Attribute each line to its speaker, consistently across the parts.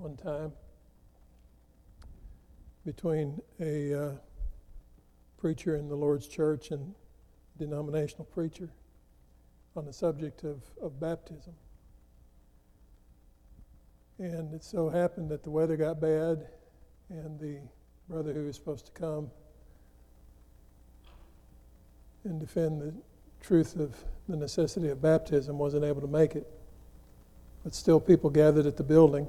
Speaker 1: one time between a uh, preacher in the Lord's church and denominational preacher on the subject of, of baptism. And it so happened that the weather got bad, and the brother who was supposed to come and defend the truth of the necessity of baptism wasn't able to make it. But still, people gathered at the building.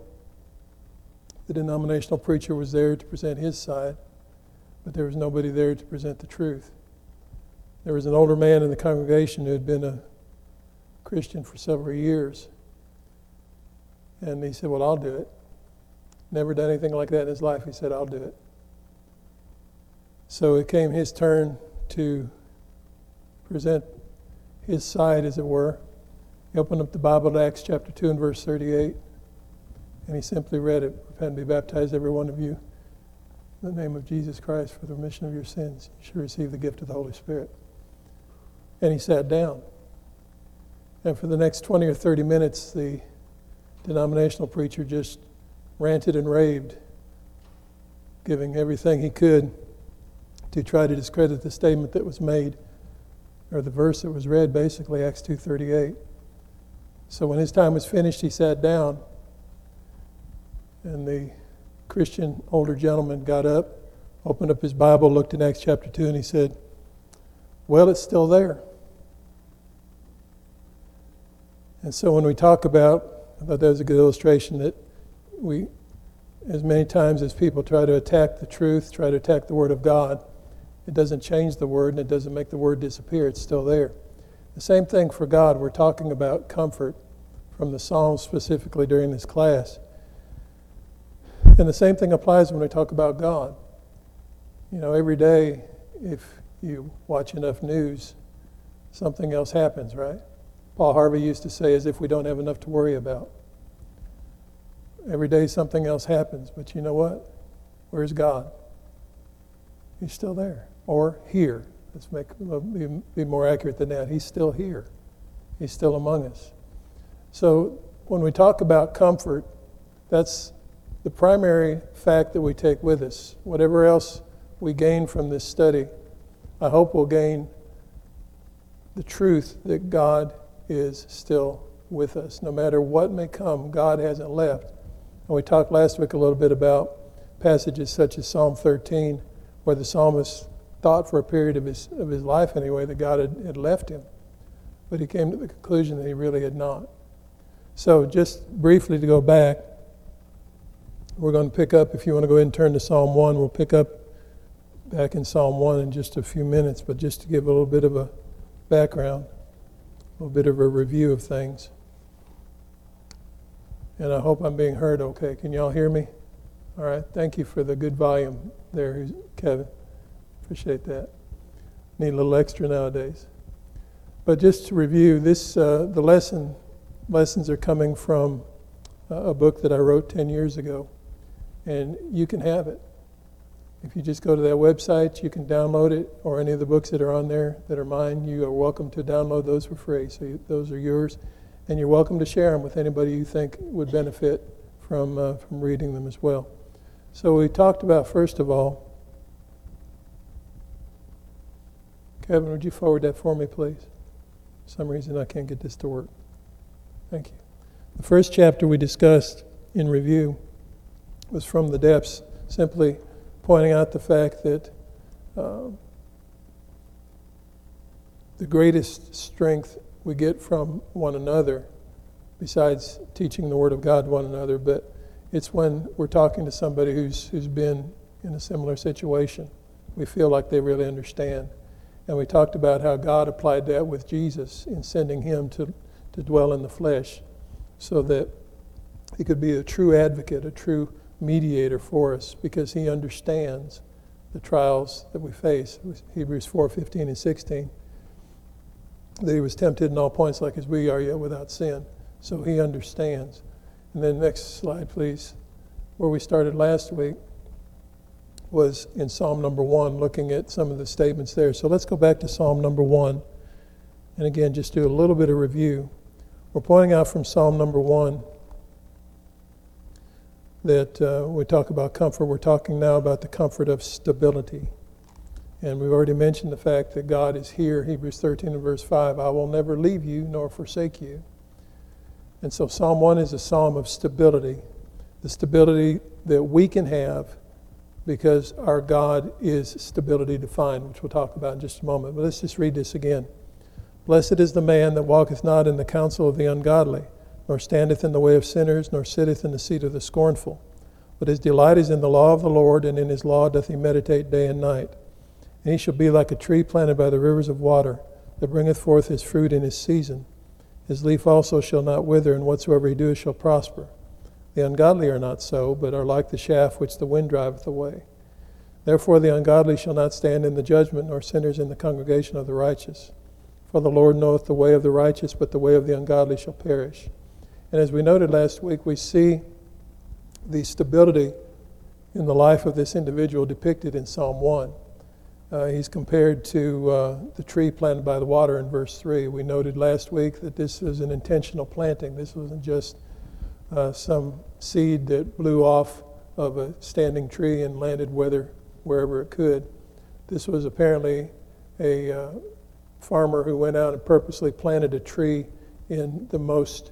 Speaker 1: The denominational preacher was there to present his side, but there was nobody there to present the truth. There was an older man in the congregation who had been a Christian for several years. And he said, Well, I'll do it. Never done anything like that in his life. He said, I'll do it. So it came his turn to present his side, as it were. He opened up the Bible to Acts chapter 2 and verse 38, and he simply read it Repent and be baptized, every one of you, in the name of Jesus Christ for the remission of your sins. You should receive the gift of the Holy Spirit. And he sat down. And for the next 20 or 30 minutes, the denominational preacher just ranted and raved, giving everything he could to try to discredit the statement that was made or the verse that was read basically Acts 2:38. So when his time was finished, he sat down and the Christian older gentleman got up, opened up his Bible, looked in Acts chapter 2 and he said, "Well, it's still there." And so when we talk about I thought that was a good illustration that we as many times as people try to attack the truth, try to attack the word of God, it doesn't change the word and it doesn't make the word disappear. It's still there. The same thing for God. We're talking about comfort from the Psalms specifically during this class. And the same thing applies when we talk about God. You know, every day, if you watch enough news, something else happens, right? Paul Harvey used to say, as if we don't have enough to worry about. Every day something else happens, but you know what? Where's God? He's still there or here. Let's make be, be more accurate than that. He's still here. He's still among us. So when we talk about comfort, that's the primary fact that we take with us. Whatever else we gain from this study, I hope we'll gain the truth that God is still with us. No matter what may come, God hasn't left. And we talked last week a little bit about passages such as Psalm 13, where the psalmist thought for a period of his, of his life anyway that God had, had left him. But he came to the conclusion that he really had not. So, just briefly to go back, we're going to pick up, if you want to go ahead and turn to Psalm 1, we'll pick up back in Psalm 1 in just a few minutes, but just to give a little bit of a background, a little bit of a review of things. And I hope I'm being heard okay. Can you all hear me? All right. Thank you for the good volume there, Kevin. Appreciate that. Need a little extra nowadays. But just to review, this uh, the lesson lessons are coming from a book that I wrote 10 years ago, and you can have it. If you just go to that website, you can download it, or any of the books that are on there that are mine. You are welcome to download those for free. So you, those are yours, and you're welcome to share them with anybody you think would benefit from uh, from reading them as well. So we talked about first of all Kevin, would you forward that for me, please? For some reason I can't get this to work. Thank you. The first chapter we discussed in review was from the depths, simply pointing out the fact that uh, the greatest strength we get from one another, besides teaching the Word of God to one another, but it's when we're talking to somebody who's, who's been in a similar situation. We feel like they really understand. And we talked about how God applied that with Jesus in sending him to, to dwell in the flesh so that he could be a true advocate, a true mediator for us because he understands the trials that we face. Hebrews 4 15 and 16. That he was tempted in all points like as we are, yet without sin. So he understands. And then, next slide, please, where we started last week was in Psalm number one, looking at some of the statements there. So let's go back to Psalm number one. And again, just do a little bit of review. We're pointing out from Psalm number one that uh, we talk about comfort, we're talking now about the comfort of stability. And we've already mentioned the fact that God is here, Hebrews 13 and verse 5 I will never leave you nor forsake you. And so Psalm 1 is a psalm of stability, the stability that we can have because our God is stability defined, which we'll talk about in just a moment. But let's just read this again. Blessed is the man that walketh not in the counsel of the ungodly, nor standeth in the way of sinners, nor sitteth in the seat of the scornful. But his delight is in the law of the Lord, and in his law doth he meditate day and night. And he shall be like a tree planted by the rivers of water, that bringeth forth his fruit in his season. His leaf also shall not wither, and whatsoever he doeth shall prosper. The ungodly are not so, but are like the shaft which the wind driveth away. Therefore the ungodly shall not stand in the judgment, nor sinners in the congregation of the righteous. For the Lord knoweth the way of the righteous, but the way of the ungodly shall perish. And as we noted last week, we see the stability in the life of this individual depicted in Psalm 1. Uh, he's compared to uh, the tree planted by the water in verse 3. We noted last week that this was an intentional planting. This wasn't just uh, some seed that blew off of a standing tree and landed whether, wherever it could. This was apparently a uh, farmer who went out and purposely planted a tree in the most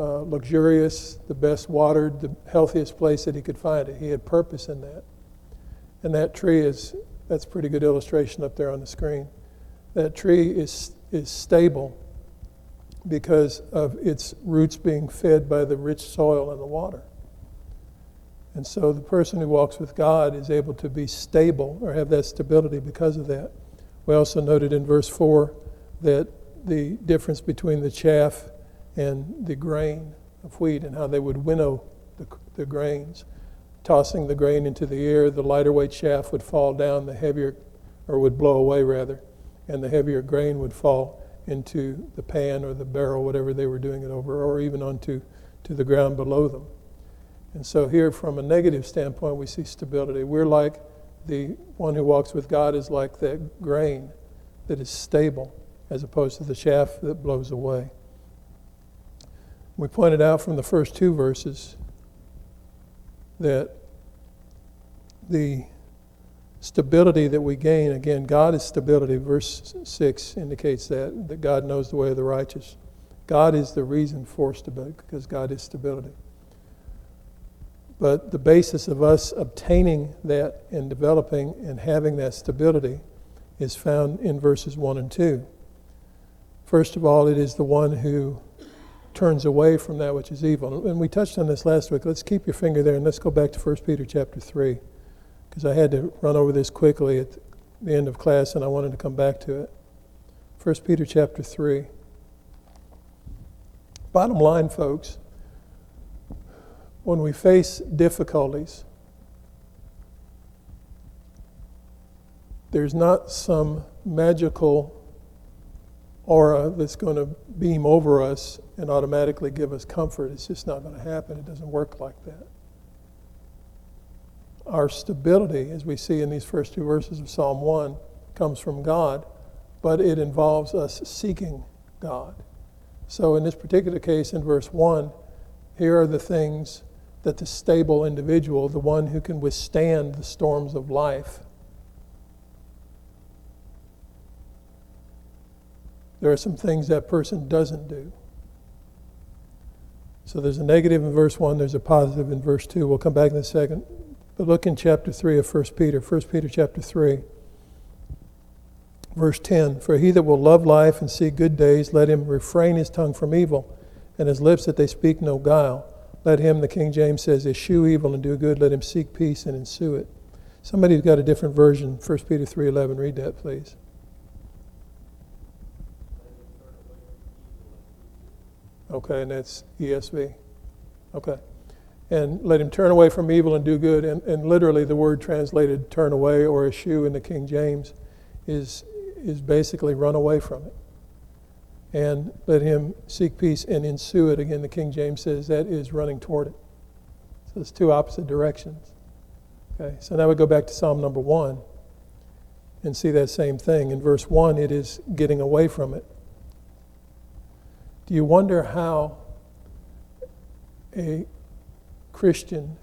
Speaker 1: uh, luxurious, the best watered, the healthiest place that he could find it. He had purpose in that. And that tree is, that's pretty good illustration up there on the screen. That tree is, is stable because of its roots being fed by the rich soil and the water. And so the person who walks with God is able to be stable or have that stability because of that. We also noted in verse 4 that the difference between the chaff and the grain of wheat and how they would winnow the, the grains. Tossing the grain into the air, the lighter weight chaff would fall down, the heavier, or would blow away rather, and the heavier grain would fall into the pan or the barrel, whatever they were doing it over, or even onto to the ground below them. And so here, from a negative standpoint, we see stability. We're like the one who walks with God is like that grain that is stable as opposed to the chaff that blows away. We pointed out from the first two verses that the stability that we gain, again, God is stability. Verse 6 indicates that, that God knows the way of the righteous. God is the reason for stability because God is stability. But the basis of us obtaining that and developing and having that stability is found in verses 1 and 2. First of all, it is the one who turns away from that which is evil. And we touched on this last week. Let's keep your finger there and let's go back to 1 Peter chapter 3 because I had to run over this quickly at the end of class and I wanted to come back to it. 1 Peter chapter 3. Bottom line, folks, when we face difficulties, there's not some magical aura that's going to beam over us and automatically give us comfort. It's just not going to happen. It doesn't work like that. Our stability, as we see in these first two verses of Psalm 1, comes from God, but it involves us seeking God. So, in this particular case, in verse 1, here are the things that the stable individual, the one who can withstand the storms of life, there are some things that person doesn't do. So there's a negative in verse 1, there's a positive in verse 2. We'll come back in a second. But look in chapter 3 of 1 Peter, 1 Peter chapter 3, verse 10. For he that will love life and see good days, let him refrain his tongue from evil, and his lips that they speak no guile. Let him, the King James says, eschew evil and do good. Let him seek peace and ensue it. Somebody who's got a different version, 1 Peter 3.11, read that, please. Okay, and that's ESV. Okay. And let him turn away from evil and do good. And, and literally, the word translated turn away or eschew in the King James is, is basically run away from it and let him seek peace and ensue it. Again, the King James says that is running toward it. So it's two opposite directions. Okay, so now we go back to Psalm number one and see that same thing. In verse one, it is getting away from it. Do you wonder how a Christian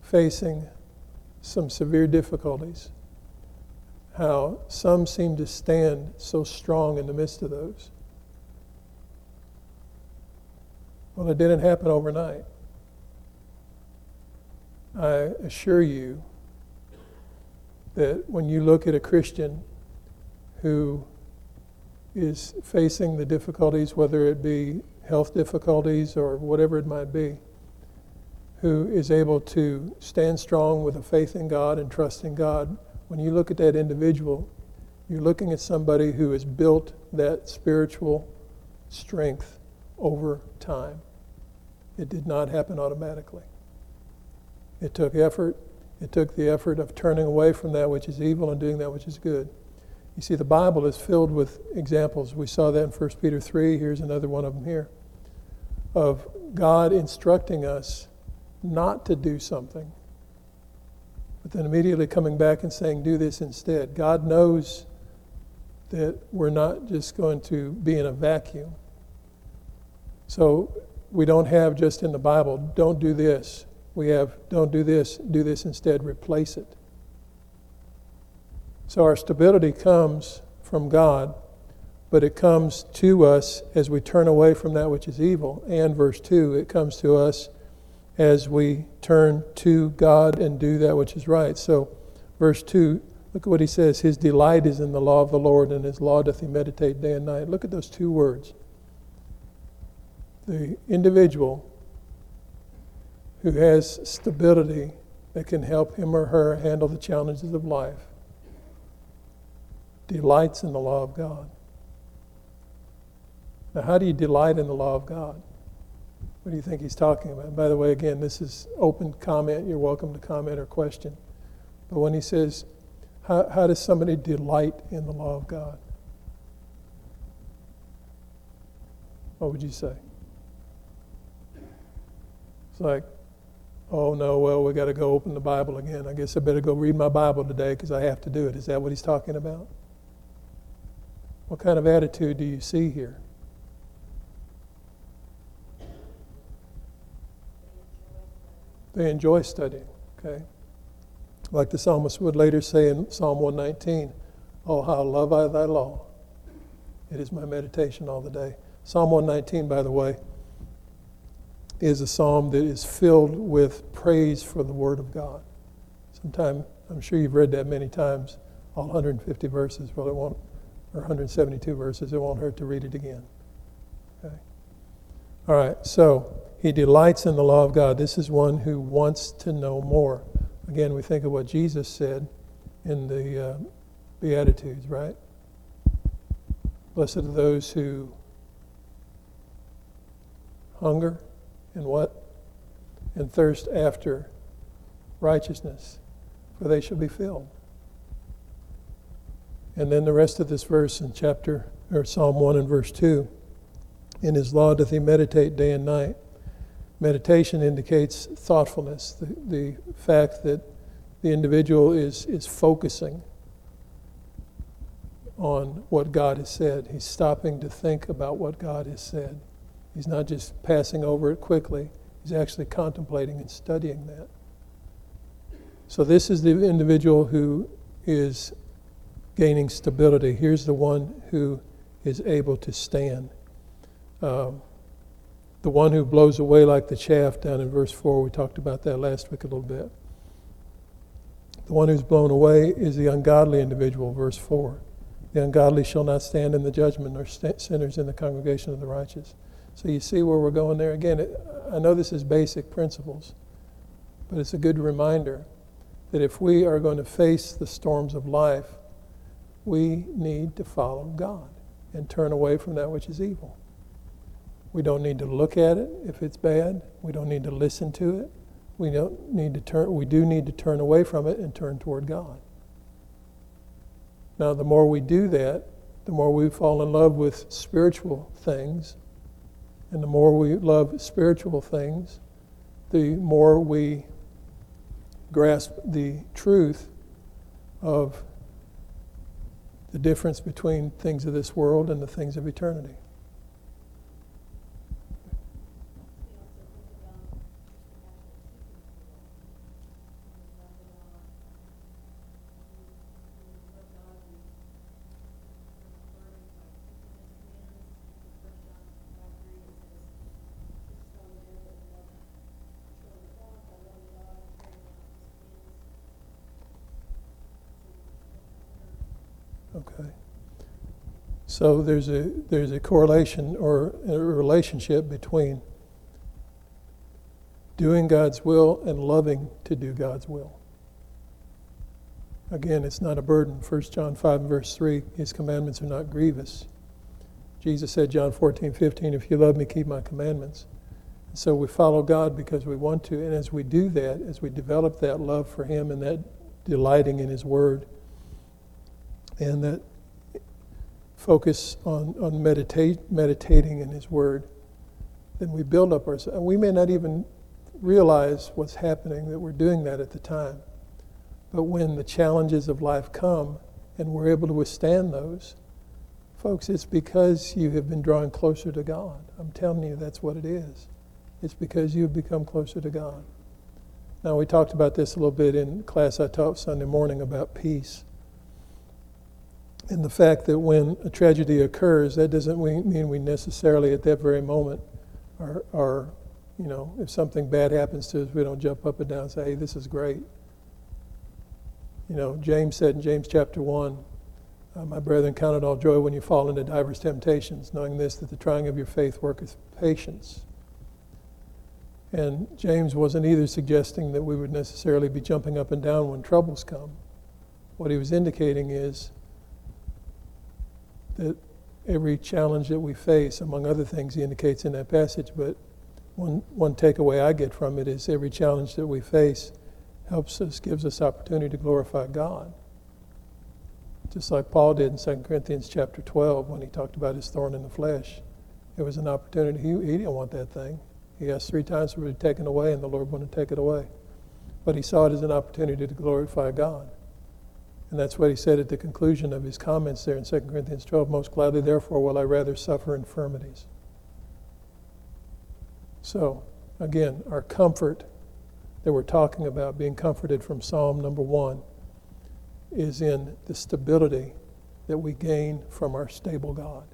Speaker 1: facing some severe difficulties, how some seem to stand so strong in the midst of those. Well, it didn't happen overnight. I assure you that when you look at a Christian who is facing the difficulties, whether it be health difficulties or whatever it might be, who is able to stand strong with a faith in God and trust in God, when you look at that individual, you're looking at somebody who has built that spiritual strength over time. It did not happen automatically. It took effort. It took the effort of turning away from that which is evil and doing that which is good. You see, the Bible is filled with examples. We saw that in 1 Peter 3. Here's another one of them here of God instructing us not to do something, but then immediately coming back and saying, do this instead. God knows that we're not just going to be in a vacuum. So we don't have just in the Bible, don't do this. We have, don't do this, do this instead, replace it. So our stability comes from God, but it comes to us as we turn away from that which is evil. And verse 2, it comes to us as we turn to God and do that which is right. So, verse 2, look at what he says His delight is in the law of the Lord, and his law doth he meditate day and night. Look at those two words. The individual who has stability that can help him or her handle the challenges of life delights in the law of God. Now, how do you delight in the law of God? What do you think he's talking about? By the way, again, this is open comment. You're welcome to comment or question. But when he says, how, how does somebody delight in the law of God? What would you say? It's like, oh no, well, we got to go open the Bible again. I guess I better go read my Bible today because I have to do it. Is that what he's talking about? What kind of attitude do you see here? They enjoy studying, okay? Like the psalmist would later say in Psalm 119, Oh, how love I thy law. It is my meditation all the day. Psalm 119, by the way, is a psalm that is filled with praise for the Word of God. Sometime, I'm sure you've read that many times, all 150 verses. Well, it won't or 172 verses. It won't hurt to read it again. Okay. All right, so he delights in the law of God. This is one who wants to know more. Again, we think of what Jesus said in the uh, Beatitudes, right? Blessed are those who hunger and what? And thirst after righteousness, for they shall be filled. And then the rest of this verse in chapter or Psalm 1 and verse 2. In his law doth he meditate day and night. Meditation indicates thoughtfulness, the, the fact that the individual is, is focusing on what God has said. He's stopping to think about what God has said. He's not just passing over it quickly, he's actually contemplating and studying that. So, this is the individual who is gaining stability. Here's the one who is able to stand. Um, the one who blows away like the chaff down in verse 4, we talked about that last week a little bit. The one who's blown away is the ungodly individual, verse 4. The ungodly shall not stand in the judgment, nor st- sinners in the congregation of the righteous. So you see where we're going there. Again, it, I know this is basic principles, but it's a good reminder that if we are going to face the storms of life, we need to follow God and turn away from that which is evil. We don't need to look at it if it's bad. We don't need to listen to it. We don't need to turn we do need to turn away from it and turn toward God. Now the more we do that, the more we fall in love with spiritual things. And the more we love spiritual things, the more we grasp the truth of the difference between things of this world and the things of eternity. Okay. So there's a there's a correlation or a relationship between doing God's will and loving to do God's will. Again, it's not a burden. 1 John 5 verse 3, his commandments are not grievous. Jesus said, John 14, 15, if you love me, keep my commandments. So we follow God because we want to. And as we do that, as we develop that love for Him and that delighting in His Word, and that focus on, on meditate, meditating in His Word, then we build up ourselves. And we may not even realize what's happening, that we're doing that at the time. But when the challenges of life come and we're able to withstand those, folks, it's because you have been drawing closer to God. I'm telling you, that's what it is. It's because you've become closer to God. Now, we talked about this a little bit in class I taught Sunday morning about peace. And the fact that when a tragedy occurs, that doesn't mean we necessarily at that very moment are, are you know, if something bad happens to us, we don't jump up and down and say, hey, this is great. You know, James said in James chapter 1, uh, My brethren, count it all joy when you fall into diverse temptations, knowing this, that the trying of your faith worketh patience. And James wasn't either suggesting that we would necessarily be jumping up and down when troubles come. What he was indicating is that every challenge that we face, among other things, he indicates in that passage, but one, one takeaway I get from it is every challenge that we face helps us, gives us opportunity to glorify God. Just like Paul did in 2 Corinthians chapter 12 when he talked about his thorn in the flesh. It was an opportunity. He, he didn't want that thing. He asked three times for it to be taken away, and the Lord wouldn't take it away. But he saw it as an opportunity to glorify God. And that's what he said at the conclusion of his comments there in 2 Corinthians 12 Most gladly, therefore, will I rather suffer infirmities so, again, our comfort that we're talking about, being comforted from Psalm number one, is in the stability that we gain from our stable God.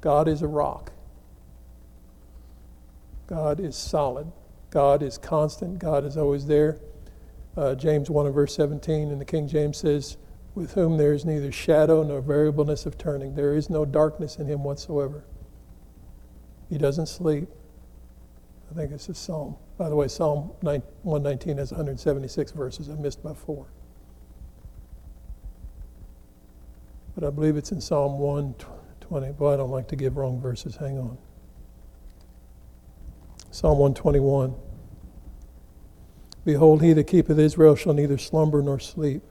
Speaker 1: God is a rock. God is solid. God is constant. God is always there. Uh, James 1 and verse 17 in the King James says, With whom there is neither shadow nor variableness of turning. There is no darkness in him whatsoever. He doesn't sleep. I think it's a psalm. By the way, Psalm 119 has 176 verses. I missed by four. But I believe it's in Psalm 120. Boy, I don't like to give wrong verses. Hang on. Psalm 121. Behold, he that keepeth Israel shall neither slumber nor sleep.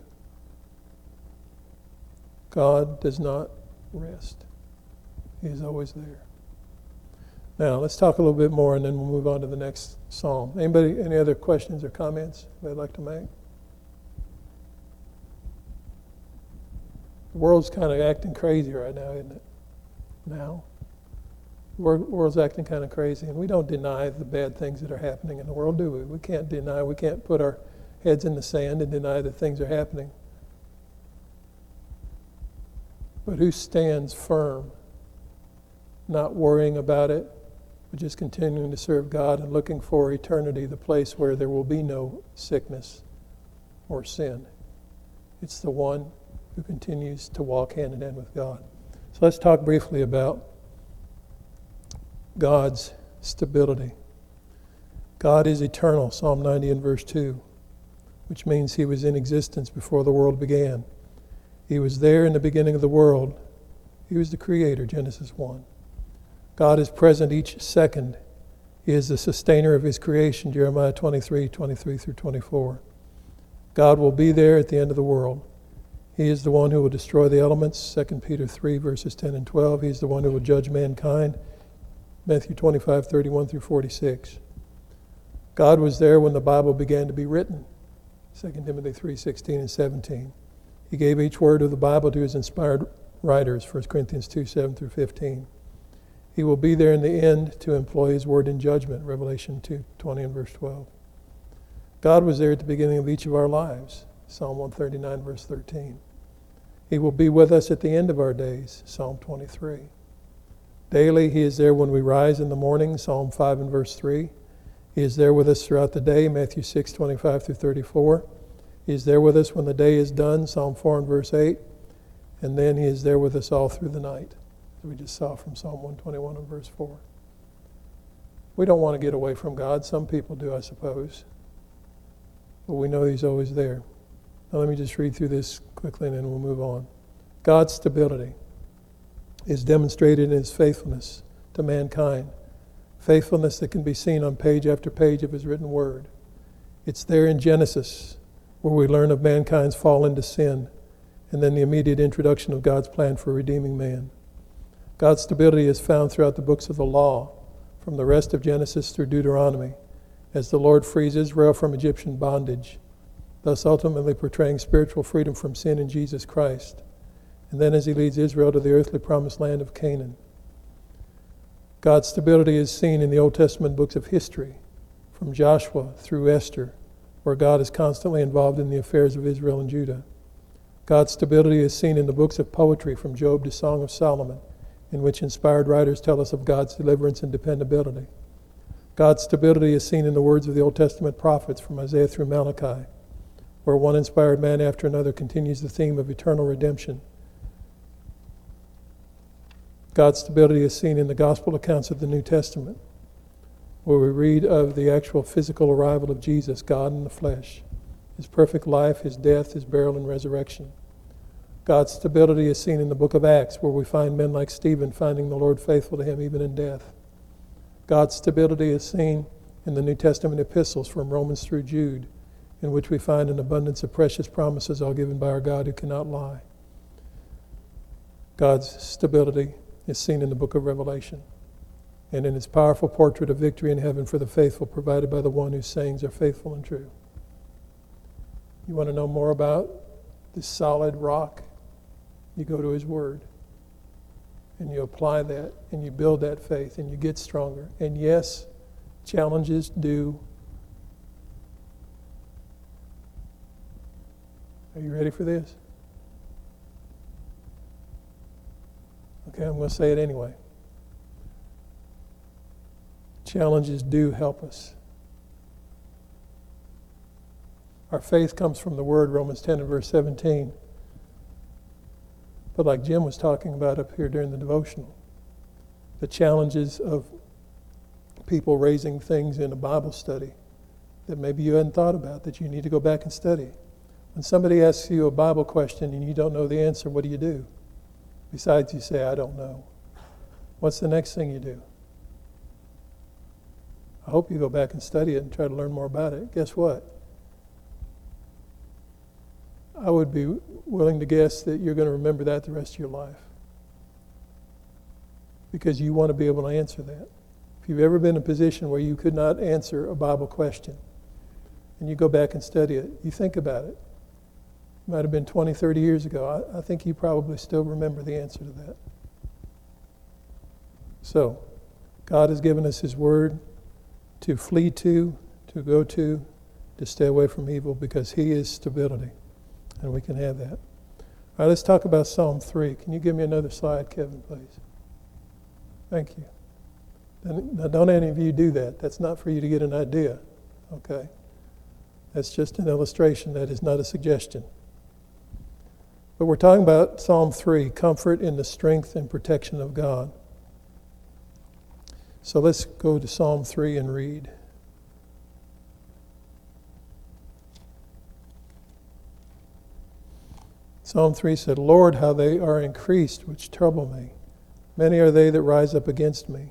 Speaker 1: God does not rest, He is always there. Now, let's talk a little bit more and then we'll move on to the next psalm. Anybody, any other questions or comments they'd like to make? The world's kind of acting crazy right now, isn't it? Now. World's acting kind of crazy, and we don't deny the bad things that are happening in the world, do we? We can't deny, we can't put our heads in the sand and deny that things are happening. But who stands firm, not worrying about it, but just continuing to serve God and looking for eternity, the place where there will be no sickness or sin. It's the one who continues to walk hand in hand with God. So let's talk briefly about God's stability. God is eternal, Psalm 90 and verse 2, which means he was in existence before the world began. He was there in the beginning of the world. He was the creator, Genesis 1. God is present each second. He is the sustainer of his creation, Jeremiah 23, 23 through 24. God will be there at the end of the world. He is the one who will destroy the elements, 2 Peter 3, verses 10 and 12. He is the one who will judge mankind, Matthew 25, 31 through 46. God was there when the Bible began to be written, 2 Timothy 3, 16 and 17. He gave each word of the Bible to his inspired writers, 1 Corinthians 2, 7 through 15. He will be there in the end to employ his word in judgment, Revelation 2 20 and verse 12. God was there at the beginning of each of our lives, Psalm 139, verse 13. He will be with us at the end of our days, Psalm 23. Daily, He is there when we rise in the morning, Psalm 5 and verse 3. He is there with us throughout the day, Matthew 6, 25 through 34. He is there with us when the day is done, Psalm 4 and verse 8. and then He is there with us all through the night, as we just saw from Psalm 121 and verse 4. We don't want to get away from God. Some people do, I suppose. But we know He's always there. Now, let me just read through this quickly and then we'll move on. God's stability is demonstrated in His faithfulness to mankind, faithfulness that can be seen on page after page of His written word. It's there in Genesis where we learn of mankind's fall into sin and then the immediate introduction of God's plan for redeeming man. God's stability is found throughout the books of the law, from the rest of Genesis through Deuteronomy, as the Lord frees Israel from Egyptian bondage, thus ultimately portraying spiritual freedom from sin in Jesus Christ, and then as he leads Israel to the earthly promised land of Canaan. God's stability is seen in the Old Testament books of history, from Joshua through Esther, where God is constantly involved in the affairs of Israel and Judah. God's stability is seen in the books of poetry from Job to Song of Solomon, in which inspired writers tell us of God's deliverance and dependability. God's stability is seen in the words of the Old Testament prophets from Isaiah through Malachi, where one inspired man after another continues the theme of eternal redemption. God's stability is seen in the gospel accounts of the New Testament, where we read of the actual physical arrival of Jesus, God in the flesh, his perfect life, his death, his burial, and resurrection. God's stability is seen in the book of Acts, where we find men like Stephen finding the Lord faithful to him even in death. God's stability is seen in the New Testament epistles from Romans through Jude, in which we find an abundance of precious promises all given by our God who cannot lie. God's stability is seen in the book of Revelation and in his powerful portrait of victory in heaven for the faithful provided by the one whose sayings are faithful and true. You want to know more about this solid rock you go to His Word and you apply that and you build that faith and you get stronger. And yes, challenges do. Are you ready for this? Okay, I'm going to say it anyway. Challenges do help us. Our faith comes from the Word, Romans 10 and verse 17. But like Jim was talking about up here during the devotional, the challenges of people raising things in a Bible study that maybe you hadn't thought about that you need to go back and study. When somebody asks you a Bible question and you don't know the answer, what do you do? Besides, you say, I don't know. What's the next thing you do? I hope you go back and study it and try to learn more about it. Guess what? I would be willing to guess that you're going to remember that the rest of your life. Because you want to be able to answer that. If you've ever been in a position where you could not answer a Bible question and you go back and study it, you think about it. Might have been 20, 30 years ago. I, I think you probably still remember the answer to that. So, God has given us His Word to flee to, to go to, to stay away from evil because He is stability and we can have that. All right, let's talk about Psalm 3. Can you give me another slide, Kevin, please? Thank you. Now, don't any of you do that. That's not for you to get an idea, okay? That's just an illustration, that is not a suggestion. But we're talking about Psalm 3 comfort in the strength and protection of God. So let's go to Psalm 3 and read. Psalm 3 said, Lord, how they are increased, which trouble me. Many are they that rise up against me.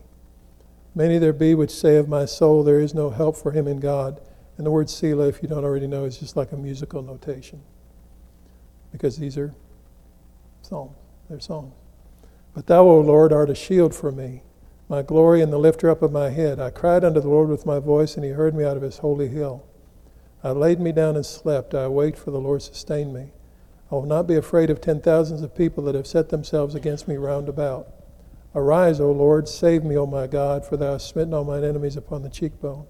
Speaker 1: Many there be which say of my soul, There is no help for him in God. And the word Selah, if you don't already know, is just like a musical notation. Because these are psalms. They're songs. But thou, O Lord, art a shield for me, my glory and the lifter up of my head. I cried unto the Lord with my voice, and he heard me out of his holy hill. I laid me down and slept. I awaked, for the Lord sustained me. I will not be afraid of ten thousands of people that have set themselves against me round about. Arise, O Lord, save me, O my God, for thou hast smitten all mine enemies upon the cheekbone.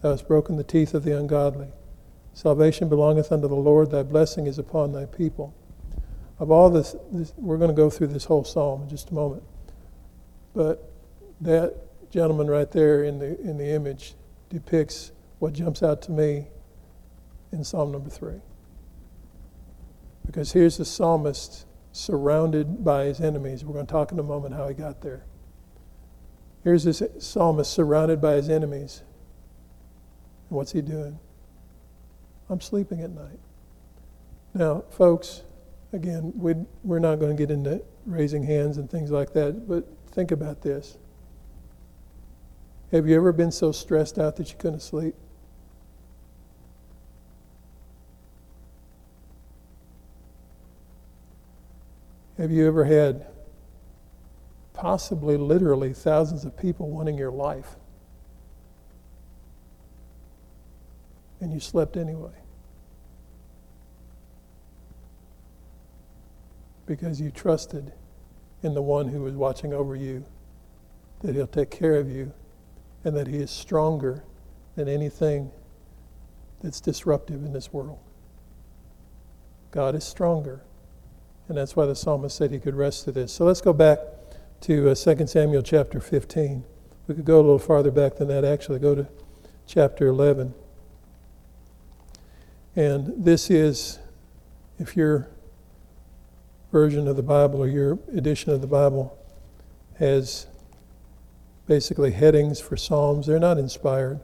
Speaker 1: Thou hast broken the teeth of the ungodly. Salvation belongeth unto the Lord, thy blessing is upon thy people. Of all this, this we're going to go through this whole psalm in just a moment. But that gentleman right there in the, in the image depicts what jumps out to me in Psalm number three. Because here's the psalmist surrounded by his enemies. We're going to talk in a moment how he got there. Here's this psalmist surrounded by his enemies. What's he doing? I'm sleeping at night. Now, folks, again, we, we're not going to get into raising hands and things like that, but think about this. Have you ever been so stressed out that you couldn't sleep? Have you ever had possibly literally thousands of people wanting your life? And you slept anyway. Because you trusted in the one who was watching over you, that he'll take care of you, and that he is stronger than anything that's disruptive in this world. God is stronger. And that's why the psalmist said he could rest to this. So let's go back to uh, 2 Samuel chapter 15. We could go a little farther back than that, actually. Go to chapter 11. And this is, if your version of the Bible or your edition of the Bible has basically headings for Psalms, they're not inspired,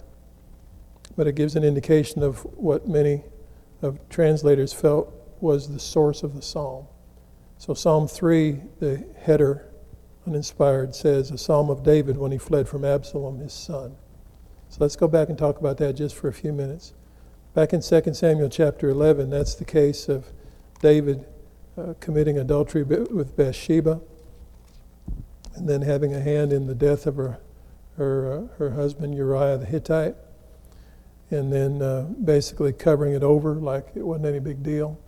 Speaker 1: but it gives an indication of what many of translators felt was the source of the psalm. So, Psalm 3, the header, uninspired, says, A psalm of David when he fled from Absalom, his son. So, let's go back and talk about that just for a few minutes. Back in 2 Samuel chapter 11, that's the case of David uh, committing adultery with Bathsheba and then having a hand in the death of her, her, uh, her husband Uriah the Hittite, and then uh, basically covering it over like it wasn't any big deal.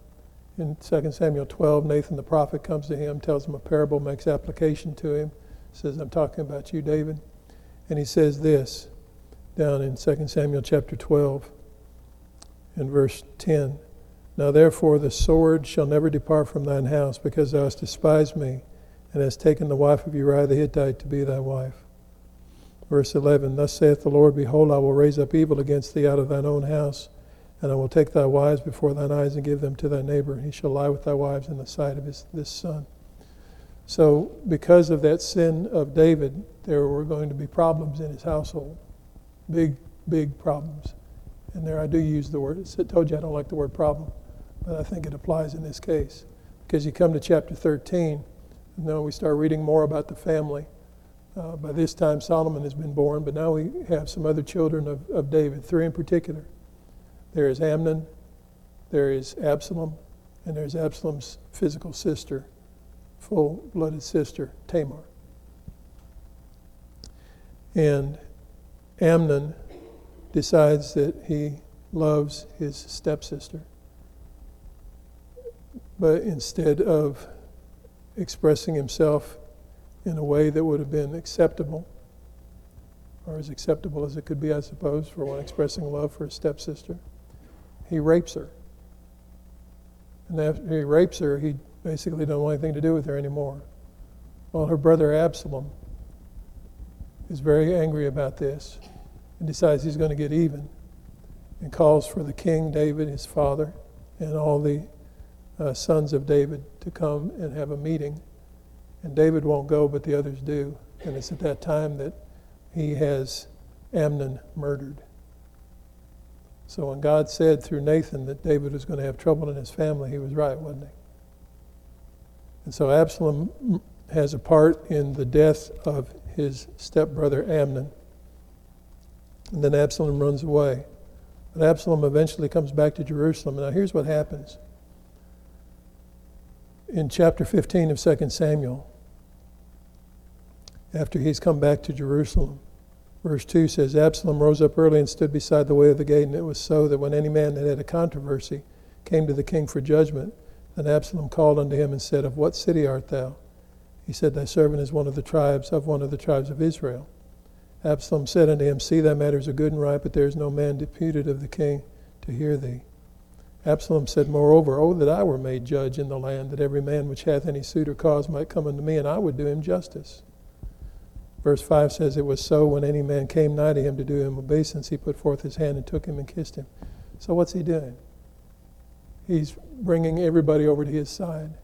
Speaker 1: In 2 Samuel 12, Nathan the prophet comes to him, tells him a parable, makes application to him, says, I'm talking about you, David. And he says this down in 2 Samuel chapter 12 in verse 10. Now therefore the sword shall never depart from thine house, because thou hast despised me, and hast taken the wife of Uriah the Hittite to be thy wife. Verse 11 Thus saith the Lord, Behold, I will raise up evil against thee out of thine own house and I will take thy wives before thine eyes and give them to thy neighbor. and He shall lie with thy wives in the sight of his, this son. So, because of that sin of David, there were going to be problems in his household. Big, big problems. And there I do use the word. I told you I don't like the word problem, but I think it applies in this case. Because you come to chapter 13, and now we start reading more about the family. Uh, by this time, Solomon has been born, but now we have some other children of, of David, three in particular. There is Amnon, there is Absalom, and there's Absalom's physical sister, full blooded sister, Tamar. And Amnon decides that he loves his stepsister. But instead of expressing himself in a way that would have been acceptable, or as acceptable as it could be, I suppose, for one expressing love for his stepsister, he rapes her. And after he rapes her, he basically don't want anything to do with her anymore. Well, her brother Absalom is very angry about this and decides he's going to get even and calls for the king, David, his father, and all the uh, sons of David to come and have a meeting. And David won't go, but the others do. And it's at that time that he has Amnon murdered. So when God said through Nathan that David was going to have trouble in his family, he was right, wasn't he? And so Absalom has a part in the death of his stepbrother Amnon. And then Absalom runs away. But Absalom eventually comes back to Jerusalem. Now, here's what happens. In chapter 15 of 2 Samuel, after he's come back to Jerusalem, Verse 2 says Absalom rose up early and stood beside the way of the gate, and it was so that when any man that had a controversy came to the king for judgment, then Absalom called unto him and said, Of what city art thou? He said, Thy servant is one of the tribes of one of the tribes of Israel. Absalom said unto him, See, thy matters are good and right, but there is no man deputed of the king to hear thee. Absalom said, Moreover, O that I were made judge in the land, that every man which hath any suit or cause might come unto me, and I would do him justice. Verse 5 says, It was so when any man came nigh to him to do him obeisance, he put forth his hand and took him and kissed him. So what's he doing? He's bringing everybody over to his side.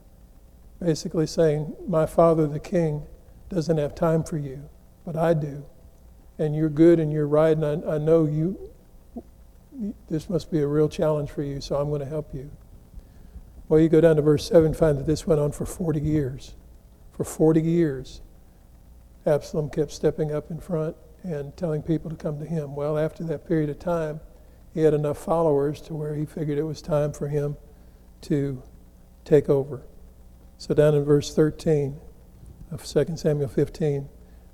Speaker 1: basically saying, My father, the king, doesn't have time for you, but I do. And you're good and you're right, and I, I know you, this must be a real challenge for you, so I'm going to help you. Well, you go down to verse 7 find that this went on for 40 years. For 40 years, Absalom kept stepping up in front and telling people to come to him. Well, after that period of time, he had enough followers to where he figured it was time for him to take over. So, down in verse 13 of 2 Samuel 15,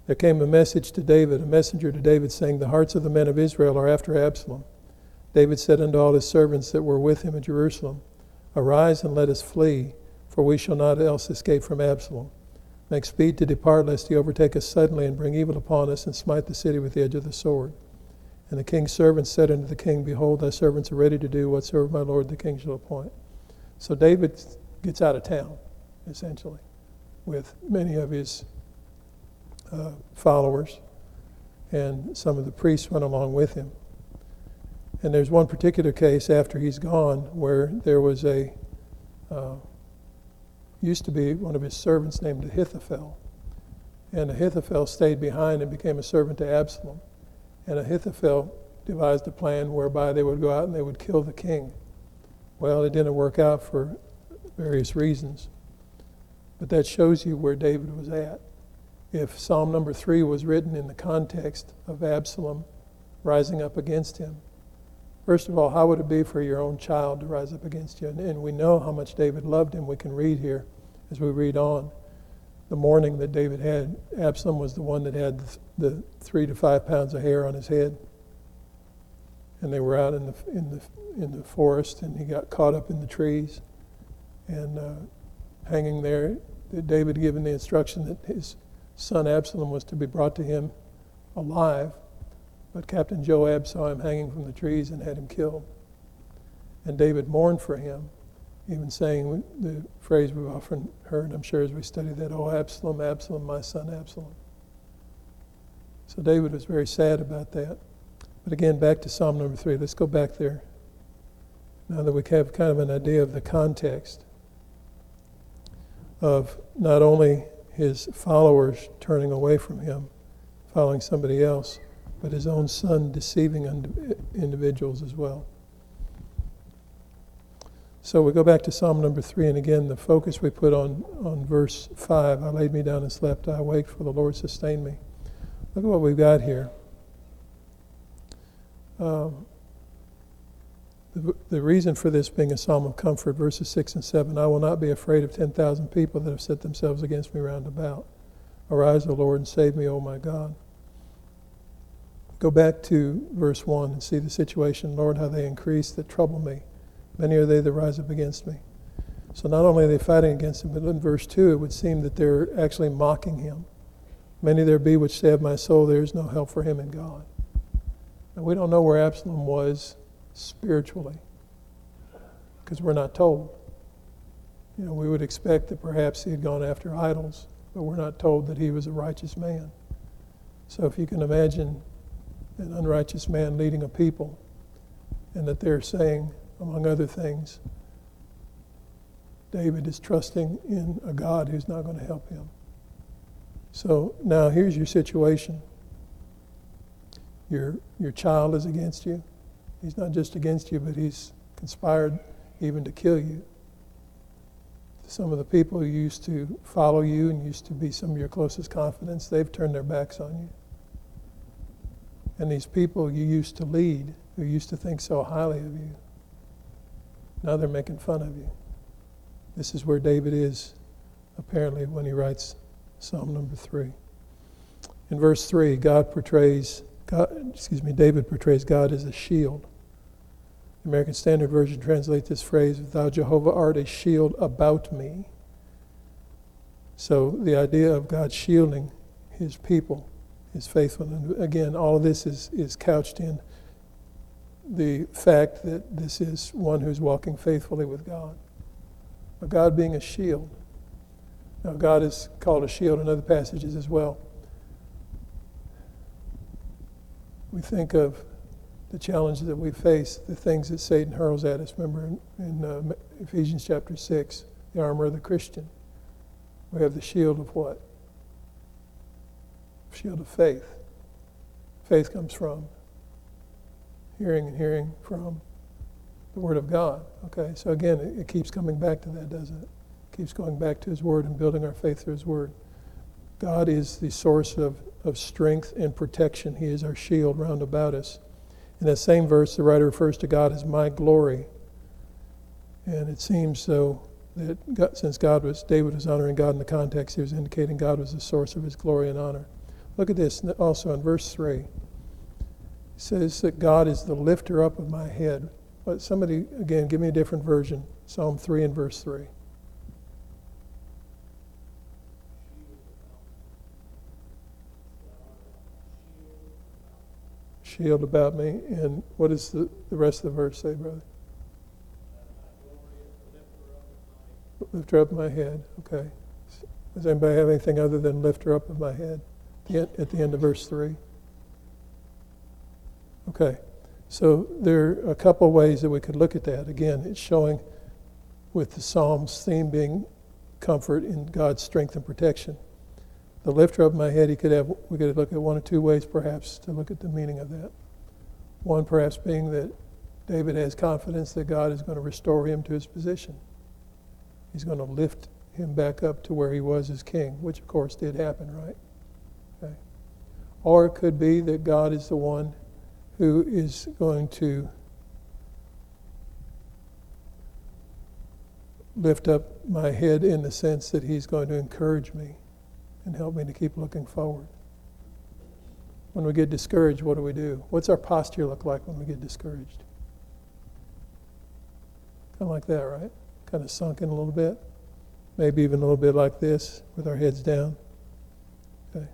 Speaker 1: there came a message to David, a messenger to David, saying, The hearts of the men of Israel are after Absalom. David said unto all his servants that were with him at Jerusalem, Arise and let us flee, for we shall not else escape from Absalom. Make speed to depart, lest he overtake us suddenly and bring evil upon us and smite the city with the edge of the sword. And the king's servants said unto the king, Behold, thy servants are ready to do whatsoever my lord the king shall appoint. So David gets out of town, essentially, with many of his uh, followers, and some of the priests went along with him. And there's one particular case after he's gone where there was a uh, used to be one of his servants named Ahithophel. And Ahithophel stayed behind and became a servant to Absalom. And Ahithophel devised a plan whereby they would go out and they would kill the king. Well, it didn't work out for various reasons. But that shows you where David was at. If Psalm number three was written in the context of Absalom rising up against him, First of all, how would it be for your own child to rise up against you? And, and, we know how much David loved him. We can read here as we read on. The mourning that David had, Absalom was the one that had the, the three to five pounds of hair on his head. And they were out in the, in the, in the forest, and he got caught up in the trees. And uh, hanging there, David given the instruction that his son Absalom was to be brought to him alive but Captain Joab saw him hanging from the trees and had him killed. And David mourned for him, even saying the phrase we've often heard, I'm sure, as we study that, Oh, Absalom, Absalom, my son Absalom. So David was very sad about that. But again, back to Psalm number three. Let's go back there. Now that we have kind of an idea of the context of not only his followers turning away from him, following somebody else, but his own son deceiving individuals as well. So we go back to Psalm number three, and again, the focus we put on, on verse five I laid me down and slept, I awake, for the Lord sustained me. Look at what we've got here. Um, the, reason for this being a psalm of comfort, verses 6 and 7 I will not be afraid of 10,000 people that have set themselves against me round about. Arise, O Lord, and save me, O my God. Go back to verse 1 and see the situation. Lord, how they increase that trouble me. Many are they that rise up against me. So not only are they fighting against him, but in verse 2, it would seem that they're actually mocking him. Many there be which say of my soul, there is no help for him in God. Now, we don't know where Absalom was spiritually because we're not told. You know, we would expect that perhaps he had gone after idols, but we're not told that he was a righteous man. So if you can imagine an unrighteous man leading a people, and that they're saying, among other things, David is trusting in a God who's not going to help him. So now here's your situation. Your, your child is against you. He's not just against you, but he's conspired even to kill you. Some of the people who used to follow you and used to be some of your closest confidants, they've turned their backs on you. And these people you used to lead, who used to think so highly of you, now they're making fun of you. This is where David is, apparently, when he writes Psalm number three. In verse three, God portrays, God, excuse me, David portrays God as a shield. The American Standard Version translates this phrase, Thou Jehovah art a shield about me. So the idea of God shielding his people is faithful. And again, all of this is, is couched in the fact that this is one who's walking faithfully with God. But God being a shield. Now, God is called a shield in other passages as well. We think of the challenges that we face, the things that Satan hurls at us. Remember in, in uh, Ephesians chapter 6, the armor of the Christian. We have the shield of what? Shield of faith. Faith comes from hearing and hearing from the Word of God. Okay, so again, it, it keeps coming back to that, doesn't it? it? Keeps going back to His Word and building our faith through His Word. God is the source of, of strength and protection. He is our shield round about us. In that same verse, the writer refers to God as my glory. And it seems so that God, since God was, David was honoring God in the context, he was indicating God was the source of his glory and honor. Look at this also in verse 3. It says that God is the lifter up of my head. But somebody, again, give me a different version. Psalm 3 and verse 3. Shield about me. And what does the, the rest of the verse say, brother? Lifter up my head. Okay. Does anybody have anything other than lift her up of my head at the end of verse 3? Okay. So there are a couple ways that we could look at that. Again, it's showing with the Psalms theme being comfort in God's strength and protection. The lifter up my head, he could have we could look at one or two ways perhaps to look at the meaning of that. One perhaps being that David has confidence that God is going to restore him to his position. He's going to lift him back up to where he was as king, which of course did happen, right? Okay. Or it could be that God is the one who is going to lift up my head in the sense that he's going to encourage me and help me to keep looking forward. When we get discouraged, what do we do? What's our posture look like when we get discouraged? Kind of like that, right? Kind of sunk in a little bit. Maybe even a little bit like this with our heads down. Okay.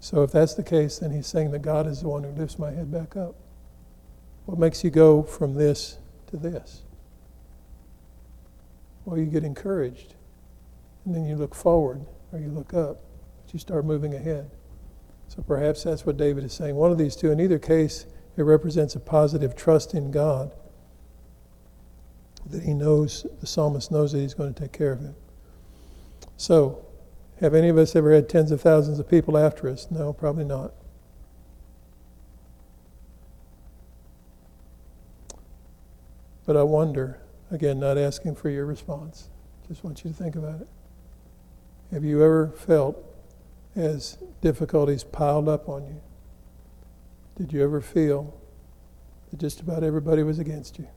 Speaker 1: So if that's the case, then he's saying that God is the one who lifts my head back up. What makes you go from this to this? Well, you get encouraged. And then you look forward or you look up. But you start moving ahead. So perhaps that's what David is saying. One of these two. In either case, it represents a positive trust in God that he knows, the psalmist knows that he's going to take care of him. So, have any of us ever had tens of thousands of people after us? No, probably not. But I wonder, again, not asking for your response, just want you to think about it. Have you ever felt as difficulties piled up on you? Did you ever feel that just about everybody was against you?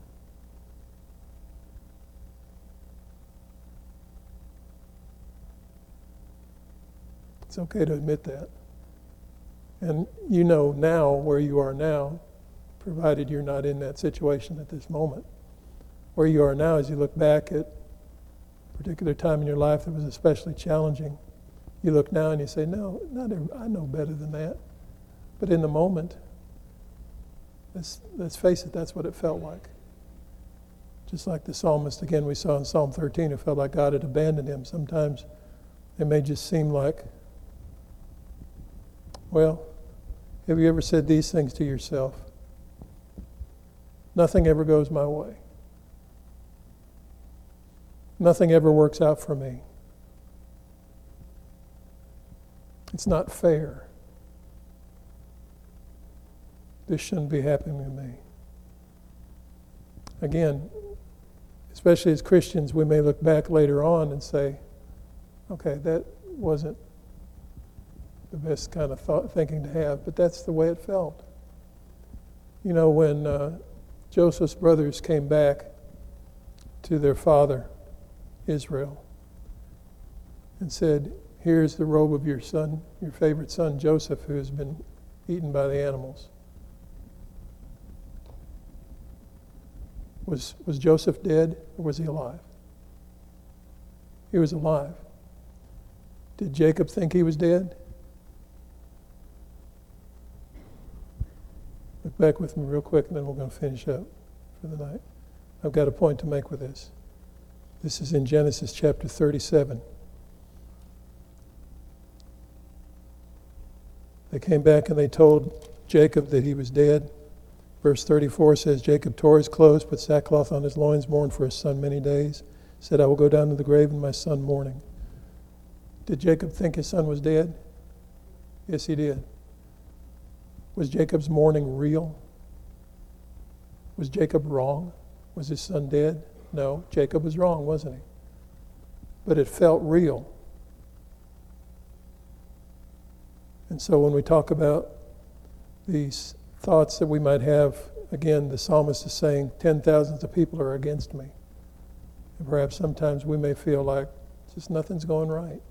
Speaker 1: It's okay to admit that. And you know now where you are now, provided you're not in that situation at this moment. Where you are now, as you look back at particular time in your life that was especially challenging, you look now and you say, No, not every, I know better than that. But in the moment, let's, let's face it, that's what it felt like. Just like the psalmist, again, we saw in Psalm 13, it felt like God had abandoned him. Sometimes it may just seem like well, have you ever said these things to yourself? Nothing ever goes my way. Nothing ever works out for me. It's not fair. This shouldn't be happening to me. Again, especially as Christians, we may look back later on and say, okay, that wasn't the best kind of thought, thinking to have, but that's the way it felt. You know, when uh, Joseph's brothers came back to their father, Israel, and said, Here's the robe of your son, your favorite son, Joseph, who has been eaten by the animals. Was, was Joseph dead or was he alive? He was alive. Did Jacob think he was dead? Look back with me real quick, and then we're going to finish up for the night. I've got a point to make with this. This is in Genesis chapter 37. They came back and they told Jacob that he was dead. Verse 34 says Jacob tore his clothes, put sackcloth on his loins, mourned for his son many days. said, I will go down to the grave and my son mourning. Did Jacob think his son was dead? Yes, he did. Was Jacob's mourning real? Was Jacob wrong? Was his son dead? No, Jacob was wrong, wasn't he? But it felt real. And so when we talk about these thoughts that we might have, again, the psalmist is saying, ten thousands of people are against me. And perhaps sometimes we may feel like just nothing's going right.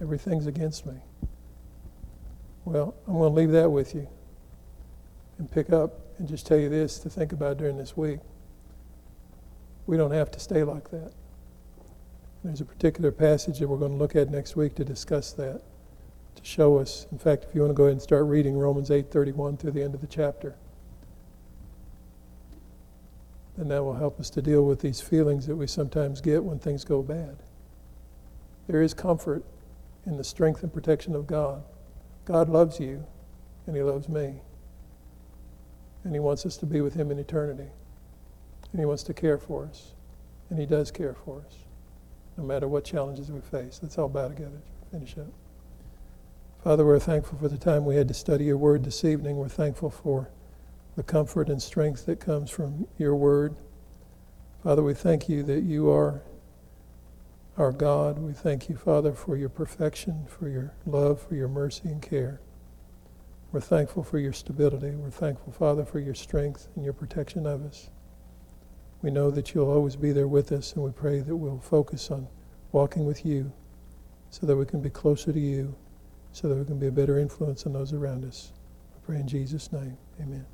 Speaker 1: Everything's against me. Well, I'm going to leave that with you and pick up and just tell you this to think about during this week. We don't have to stay like that. There's a particular passage that we're going to look at next week to discuss that, to show us. In fact, if you want to go ahead and start reading Romans 8:31 through the end of the chapter, then that will help us to deal with these feelings that we sometimes get when things go bad. There is comfort in the strength and protection of God. God loves you, and He loves me. And He wants us to be with Him in eternity. And He wants to care for us. And He does care for us, no matter what challenges we face. Let's all bow together to finish up. Father, we're thankful for the time we had to study your word this evening. We're thankful for the comfort and strength that comes from your word. Father, we thank you that you are our God. We thank you, Father, for your perfection, for your love, for your mercy and care. We're thankful for your stability. We're thankful, Father, for your strength and your protection of us. We know that you'll always be there with us, and we pray that we'll focus on walking with you so that we can be closer to you, so that we can be a better influence on those around us. I pray in Jesus' name. Amen.